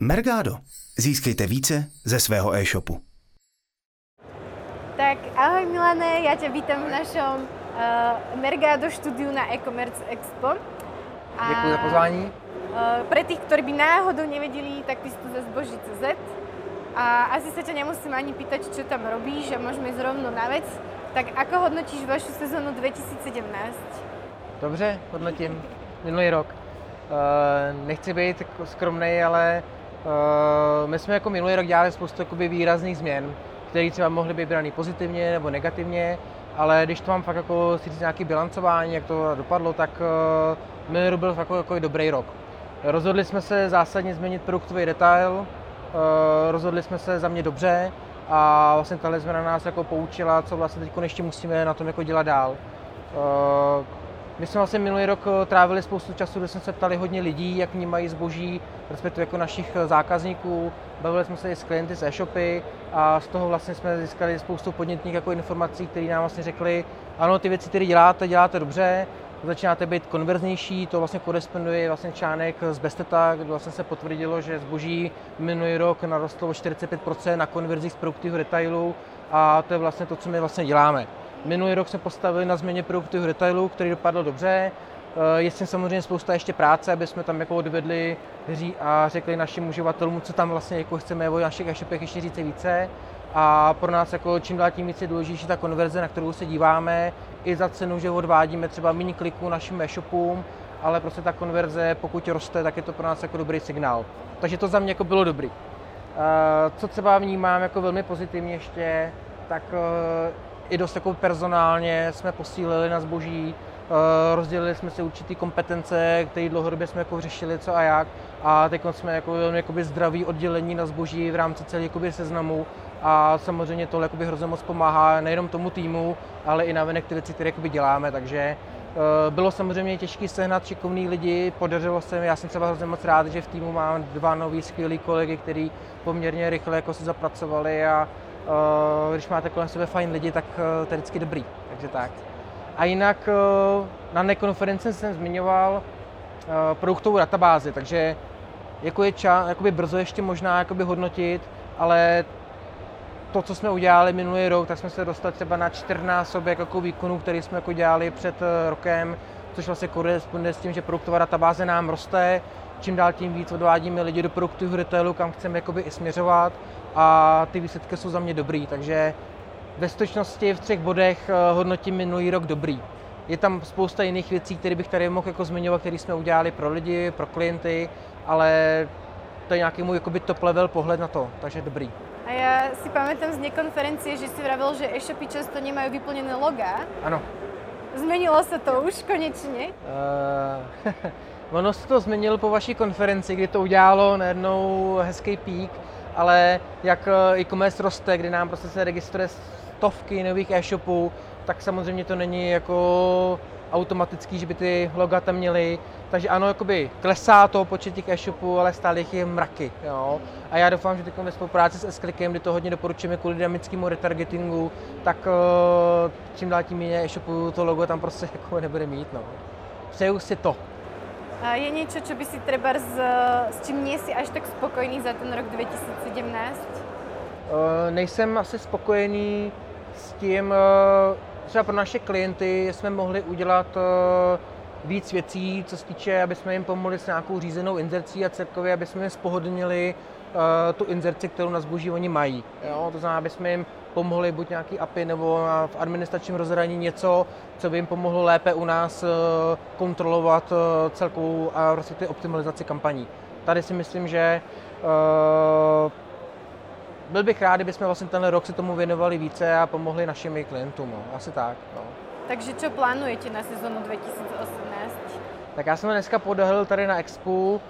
Mergado. Získejte více ze svého e-shopu. Tak ahoj Milane, já tě vítám v našem uh, Mergado studiu na e-commerce expo. A, Děkuji za pozvání. Uh, pre tých, ktorí by náhodou nevedeli, tak ty si tu ze Zboží.cz a asi sa ťa nemusím ani pýtať, čo tam robíš a môžeme ísť rovno na vec. Tak ako hodnotíš vašu sezónu 2017? Dobře, hodnotím. Minulý rok. Uh, nechci být skromný, ale uh, my jsme jako minulý rok dělali spoustu jakoby výrazných změn, které třeba mohly být braný pozitivně nebo negativně, ale když to mám fakt jako si říct nějaký bilancování, jak to dopadlo, tak uh, minulý rok byl fakt jako, jako dobrý rok. Rozhodli jsme se zásadně změnit produktový detail, uh, rozhodli jsme se za mě dobře a vlastně tahle změna nás jako poučila, co vlastně teď ještě musíme na tom jako dělat dál. Uh, my jsme vlastně minulý rok eh, trávili spoustu času, kde jsme se ptali hodně lidí, jak vnímají zboží, respektive jako našich eh, zákazníků. Bavili jsme se i s klienty z e-shopy a z toho vlastně jsme získali spoustu podnětných jako informací, které nám vlastně řekli, ano, ty věci, které děláte, děláte dobře, začínáte být konverznější, to vlastně koresponduje vlastně článek z Besteta, kde vlastně se potvrdilo, že zboží minulý rok narostlo o 45% na konverzích z produktivního detailu a to je vlastně to, co my vlastně děláme. Minulý rok jsme postavili na změně produktu retailu, který dopadl dobře. Eh, je s tím samozřejmě spousta ještě práce, aby jsme tam jako odvedli a řekli našim uživatelům, co tam vlastně jako chceme o našich e-shopech ještě říct více. A pro nás jako čím dál tím víc je důležitější ta konverze, na kterou se díváme, i za cenu, že odvádíme třeba méně kliků našim e-shopům, ale prostě ta konverze, pokud roste, tak je to pro nás jako dobrý signál. Takže to za mě jako bylo dobrý. Eh, co třeba vnímám jako velmi pozitivně ještě, tak eh, i dost jako personálně jsme posílili na zboží, eh, rozdělili jsme si určitý kompetence, které dlouhodobě jsme jako řešili co a jak a teď jsme jako velmi jakoby zdravý oddělení na zboží v rámci celé jakoby seznamu. A samozřejmě to jakoby hrozně moc pomáhá nejenom tomu týmu, ale i navenek ty věci, které jakoby děláme, takže eh, bylo samozřejmě těžké sehnat šikovný lidi, podařilo se mi, já jsem třeba hrozně moc rád, že v týmu mám dva nový skvělý kolegy, kteří poměrně rychle jako se zapracovali a když máte kolem sebe fajn lidi, tak eh, to je vždycky dobrý. Takže tak. A jinak eh, na nekonferenci jsem zmiňoval produktovou databázi, takže jako je ča, jakoby brzo ještě možná jakoby hodnotit, ale to, co jsme udělali minulý rok, tak jsme se dostali třeba na 14 sobě jako výkonů, který jsme jako dělali před rokem, což vlastně koresponduje s tím, že produktová databáze nám roste, čím dál tím víc odvádíme lidi do produktu retailu, kam chceme jakoby i směřovat a ty výsledky jsou za mě dobrý, takže ve skutečnosti v třech bodech eh, hodnotím minulý rok dobrý. Je tam spousta jiných věcí, které bych tady mohl jako zmiňovat, které jsme udělali pro lidi, pro klienty, ale to je nějaký můj jakoby, top level pohled na to, takže dobrý. A já si pamätám z nekonferencie, že si vravil, že e-shopy často nemají vyplněné loga. Ano. Změnilo se to už konečně? Uh, ono se to změnilo po vaší konferenci, kdy to udělalo najednou hezký pík ale jak eh, e-commerce roste, kdy nám prostě se registruje stovky nových e-shopů, tak samozřejmě to není jako automatický, že by ty loga tam měly. Takže ano, jakoby klesá to počet těch e-shopů, ale stále jich je mraky. Jo? A já doufám, že teď ve spolupráci s s kdy to hodně doporučujeme kvůli dynamickému retargetingu, tak eh, čím dál tím méně e-shopů to logo tam prostě jako nebude mít. No. Přeju si to. Je niečo, čo by si treba s, s čím nie si až tak spokojný za ten rok 2017? Uh, nejsem asi spokojený s tím, uh, třeba pro naše klienty jsme mohli udělat uh, víc věcí, co se týče, aby jsme jim pomohli s nějakou řízenou inzercí a celkově, aby jsme jim spohodlnili uh, tu inzerci, kterou na zboží oni mají. Jo? To znamená, aby jsme jim pomohli buď nějaký API nebo v administračním rozhraní něco, co by jim pomohlo lépe u nás eh, kontrolovat eh, celkovou a respektive optimalizaci kampaní. Tady si myslím, že uh, byl bych rád, kdybychom vlastně tenhle rok se tomu věnovali více a pomohli našim klientům. No. Asi tak. No. Takže co plánujete na sezonu 2018? Tak já jsem dneska podahl tady na Expo. Uh,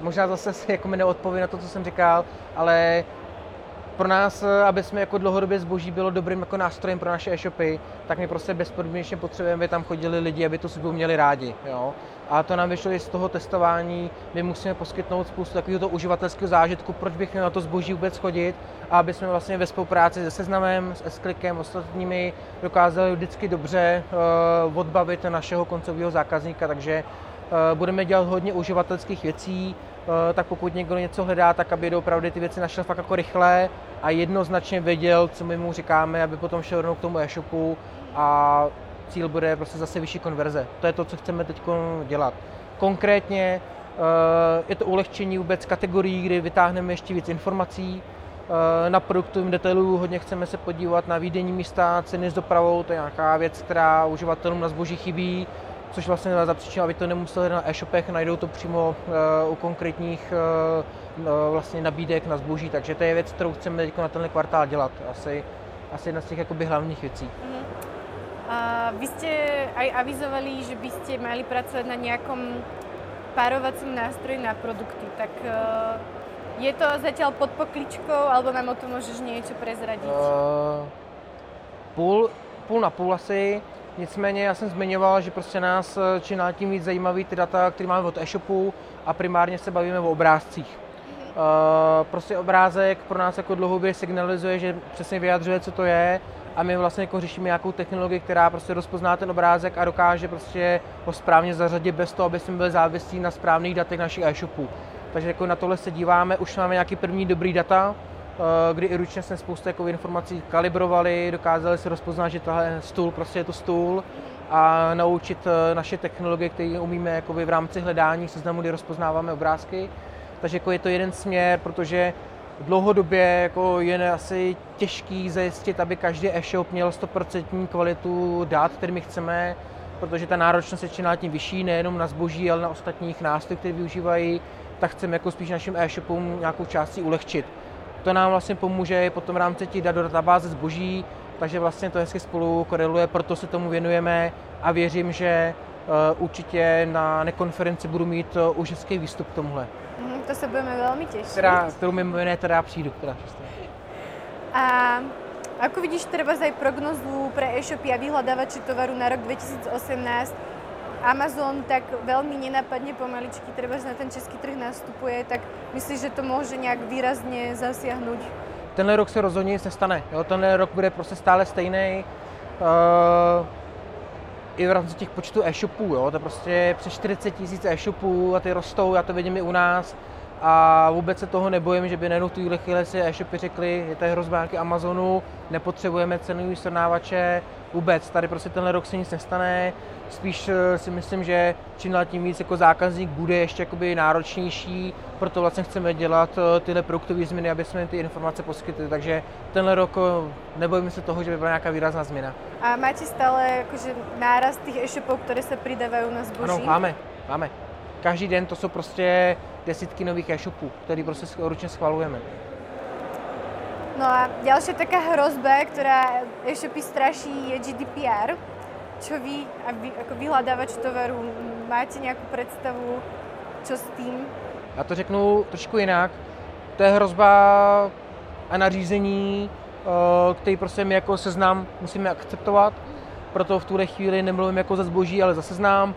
možná zase si jako mi neodpoví na to, co jsem říkal, ale pro nás, eh, aby jsme jako dlouhodobě zboží bylo dobrým jako nástrojem pro naše e-shopy, tak my prostě bezpodmínečně potřebujeme, aby tam chodili lidi, aby tu službu měli rádi. Jo? A to nám vyšlo i z toho testování. My musíme poskytnout spoustu takového uživatelského zážitku, proč bych měl na to zboží vůbec chodit, a aby jsme vlastně ve spolupráci se Seznamem, s S-Clickem, ostatními dokázali vždycky dobře uh, odbavit našeho koncového zákazníka, takže uh, budeme dělat hodně uživatelských věcí, tak pokud někdo něco hledá, tak aby opravdu ty věci našel fakt jako rychle a jednoznačně věděl, co my mu říkáme, aby potom šel rovnou k tomu e-shopu a cíl bude prostě zase vyšší konverze. To je to, co chceme teď dělat. Konkrétně je to ulehčení vůbec kategorií, kdy vytáhneme ještě víc informací, na produktovém detailu hodně chceme se podívat na výdejní místa, ceny s dopravou, to je nějaká věc, která uživatelům na zboží chybí, což vlastně zapříčinilo, aby to nemuseli na e-shopech, najdou to přímo uh, u konkrétních uh, vlastně nabídek na zboží, takže to je věc, kterou chceme teď na tenhle kvartál dělat. Asi, asi jedna z těch jakoby hlavních věcí. Uh-huh. A vy jste aj avizovali, že byste měli pracovat na nějakom párovacím nástroji na produkty, tak uh, je to zatiaľ pod pokličkou, alebo nám o tom můžeš něco prezradit? Uh, půl, půl na půl asi. Nicméně já jsem zmiňoval, že prostě nás eh, čím dál tím víc zajímaví ty data, které máme od e-shopu a primárně se bavíme o obrázcích. Uh, prostě obrázek pro nás jako dlouhodobě signalizuje, že přesně vyjadřuje, co to je a my vlastně jako řešíme nějakou technologii, která prostě rozpozná ten obrázek a dokáže prostě ho správně zařadit bez toho, aby jsme byli závislí na správných datech našich e-shopů. Takže jako na tohle se díváme, už máme nějaký první dobrý data, kdy i ručně jsme spoustu jako informací kalibrovali, dokázali si rozpoznat, že tohle stůl prostě je to stůl a naučit eh, naše technologie, které umíme jako v rámci hledání seznamu, kdy rozpoznáváme obrázky. Takže jako je to jeden směr, protože dlouhodobě jako je asi těžký zajistit, aby každý e-shop měl 100% kvalitu dat, kterými chceme, protože ta náročnost je čím tím vyšší, nejenom na zboží, ale na ostatních nástrojích, které využívají, tak chceme jako spíš našim e-shopům nějakou částí ulehčit. To nám vlastně pomůže potom v rámci těch dat do databáze zboží, takže vlastně to hezky spolu koreluje, proto se tomu věnujeme a věřím, že uh, určitě na nekonferenci budu mít uh, už hezký výstup k tomuhle. Mm, to se budeme velmi těšit. Která, kterou mimo jiné teda přijdu. Teda a ako vidíš třeba aj prognozu pre e-shopy a vyhľadávače tovaru na rok 2018? Amazon tak veľmi nenapadne pomaličky třeba na ten český trh nastupuje, tak myslíš, že to může nějak výrazně zasiahnuť? Tenhle rok se rozhodně nic nestane. Jo? Tenhle rok bude prostě stále stejný. Uh, I v rámci těch počtů e-shopů. Jo? To je prostě přes 40 tisíc e-shopů a ty rostou, já to vidím i u nás. A vůbec se toho nebojím, že by najednou v tuhle chvíli si e-shopy řekli, je to hrozba nějaký Amazonu, nepotřebujeme cenový srovnávače, vůbec. Tady prostě tenhle rok se nic nestane. Spíš eh, si myslím, že čím dál tím víc jako zákazník bude ještě jakoby náročnější, proto vlastně chceme dělat eh, tyhle produktové změny, aby jsme ty informace poskytli. Takže tenhle rok eh, nebojíme se toho, že by byla nějaká výrazná změna. A máte stále jakože náraz těch e-shopů, které se přidávají na zboží? Ano, máme, máme. Každý den to jsou prostě desítky nových e-shopů, které prostě ručně schvalujeme. No a ďalšia taká hrozba, ktorá e-shopy straší, je GDPR. Čo vy, a vy ako vyhľadávač tovaru, máte nějakou představu, co s tím? Já to řeknu trošku jinak. To je hrozba a nařízení, eh, který prostě my jako seznam musíme akceptovat. Proto v tuhle chvíli nemluvím jako za zboží, ale za seznam.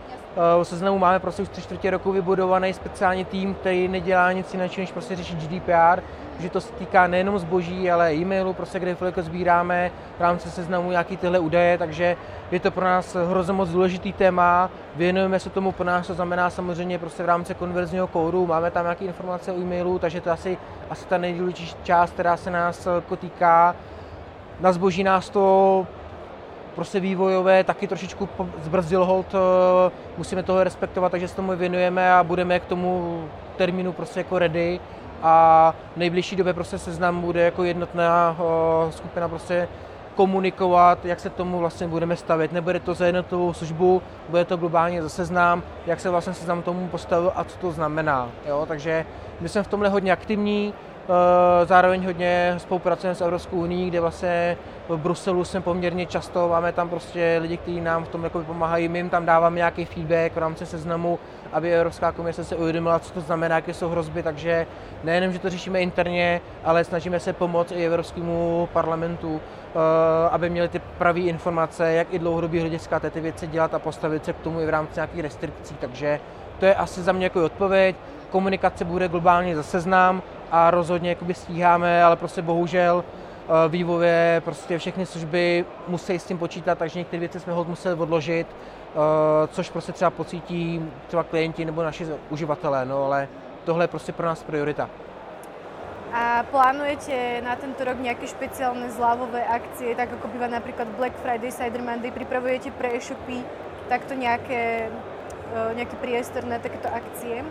V seznamu máme prostě už tři čtvrtě roku vybudovaný speciální tým, který nedělá nic jiného, než prostě řešit GDPR že to se týká nejenom zboží, ale e-mailu, prostě kde jako sbíráme v rámci seznamu nějaký tyhle údaje, takže je to pro nás hrozně moc důležitý téma, věnujeme se tomu pro nás, to znamená samozřejmě prostě v rámci konverzního kódu, máme tam nějaké informace o e-mailu, takže to asi, asi ta nejdůležitější část, která se nás jako týká. Na zboží nás to prostě vývojové taky trošičku zbrzdil hold, eh, musíme toho respektovat, takže se tomu věnujeme a budeme k tomu termínu prostě jako ready a v nejbližší době prostě seznam bude jako jednotná skupina prostě komunikovat, jak se tomu vlastně budeme stavět. Nebude to za jednotovou službu, bude to globálně za seznam, jak se vlastně seznam tomu postavil a co to znamená. Jo? Takže my jsme v tomhle hodně aktivní, Eh, zároveň hodně spolupracujeme s Evropskou unii, kde vlastně v Bruselu jsme poměrně často, máme tam prostě lidi, kteří nám v tom jako pomáhají, my jim tam dáváme nějaký feedback v rámci seznamu, aby Evropská komise se uvědomila, co to znamená, jaké jsou hrozby, takže nejenom, že to řešíme interně, ale snažíme se pomoct i Evropskému parlamentu, eh, aby měli ty pravé informace, jak i dlouhodobý hlediska ty věci dělat a postavit se k tomu i v rámci nějakých restrikcí. Takže to je asi za mě jako odpověď. Komunikace bude globálně za seznam, a rozhodně jakoby stíháme, ale prostě bohužel eh, vývojové prostě všechny služby musí s tím počítat, takže některé věci jsme ho museli odložit, eh, což prostě třeba pocítí třeba klienti nebo naši uživatelé, no ale tohle je prostě pro nás priorita. A plánujete na tento rok nejaké špeciálne zľavové akcie, tak ako býva napríklad Black Friday, Cyber Monday, pripravujete pre e-shopy takto nejaké, e, nejaký priestor na takéto akcie?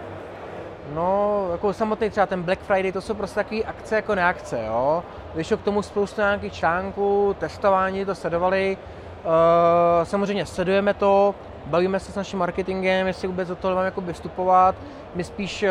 No, jako samotný třeba ten Black Friday, to jsou prostě takové akce jako neakce, jo. Vyšlo k tomu spoustu nějakých článků, testování, to sledovali. Uh, samozřejmě sledujeme to, bavíme se s naším marketingem, jestli vůbec do toho máme jako vystupovat. My spíš uh,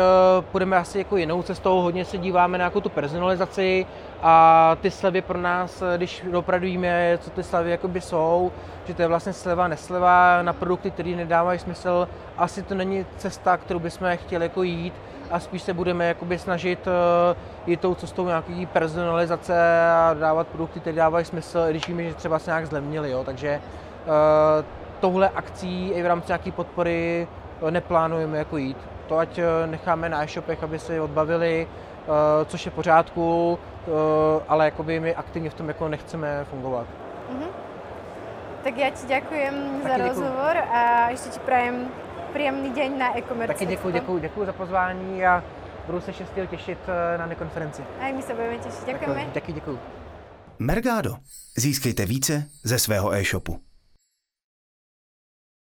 půjdeme asi jako jinou cestou, hodně se díváme na jako tu personalizaci a ty slevy pro nás, když opravdu víme, co ty slevy jakoby jsou, že to je vlastně sleva, nesleva na produkty, které nedávají smysl, asi to není cesta, kterou bychom chtěli jako jít a spíš se budeme jakoby snažit uh, jít tou cestou nějaký personalizace a dávat produkty, které dávají smysl, když víme, že třeba se nějak zlemnili, jo. takže uh, touhle akcí i v rámci nějaké podpory neplánujeme jako jít. To ať necháme na e-shopech, aby se odbavili, což je v pořádku, ale jakoby my aktivně v tom jako nechceme fungovat. Mm-hmm. Tak já ti děkuji za rozhovor a ještě ti prajem příjemný den na e-commerce. Taky děkuji, děkuji, děkuji za pozvání a budu se 6. těšit na nekonferenci. A my se budeme těšit. Děkujeme. Taky děkuji. Mergado. Získejte více ze svého e-shopu.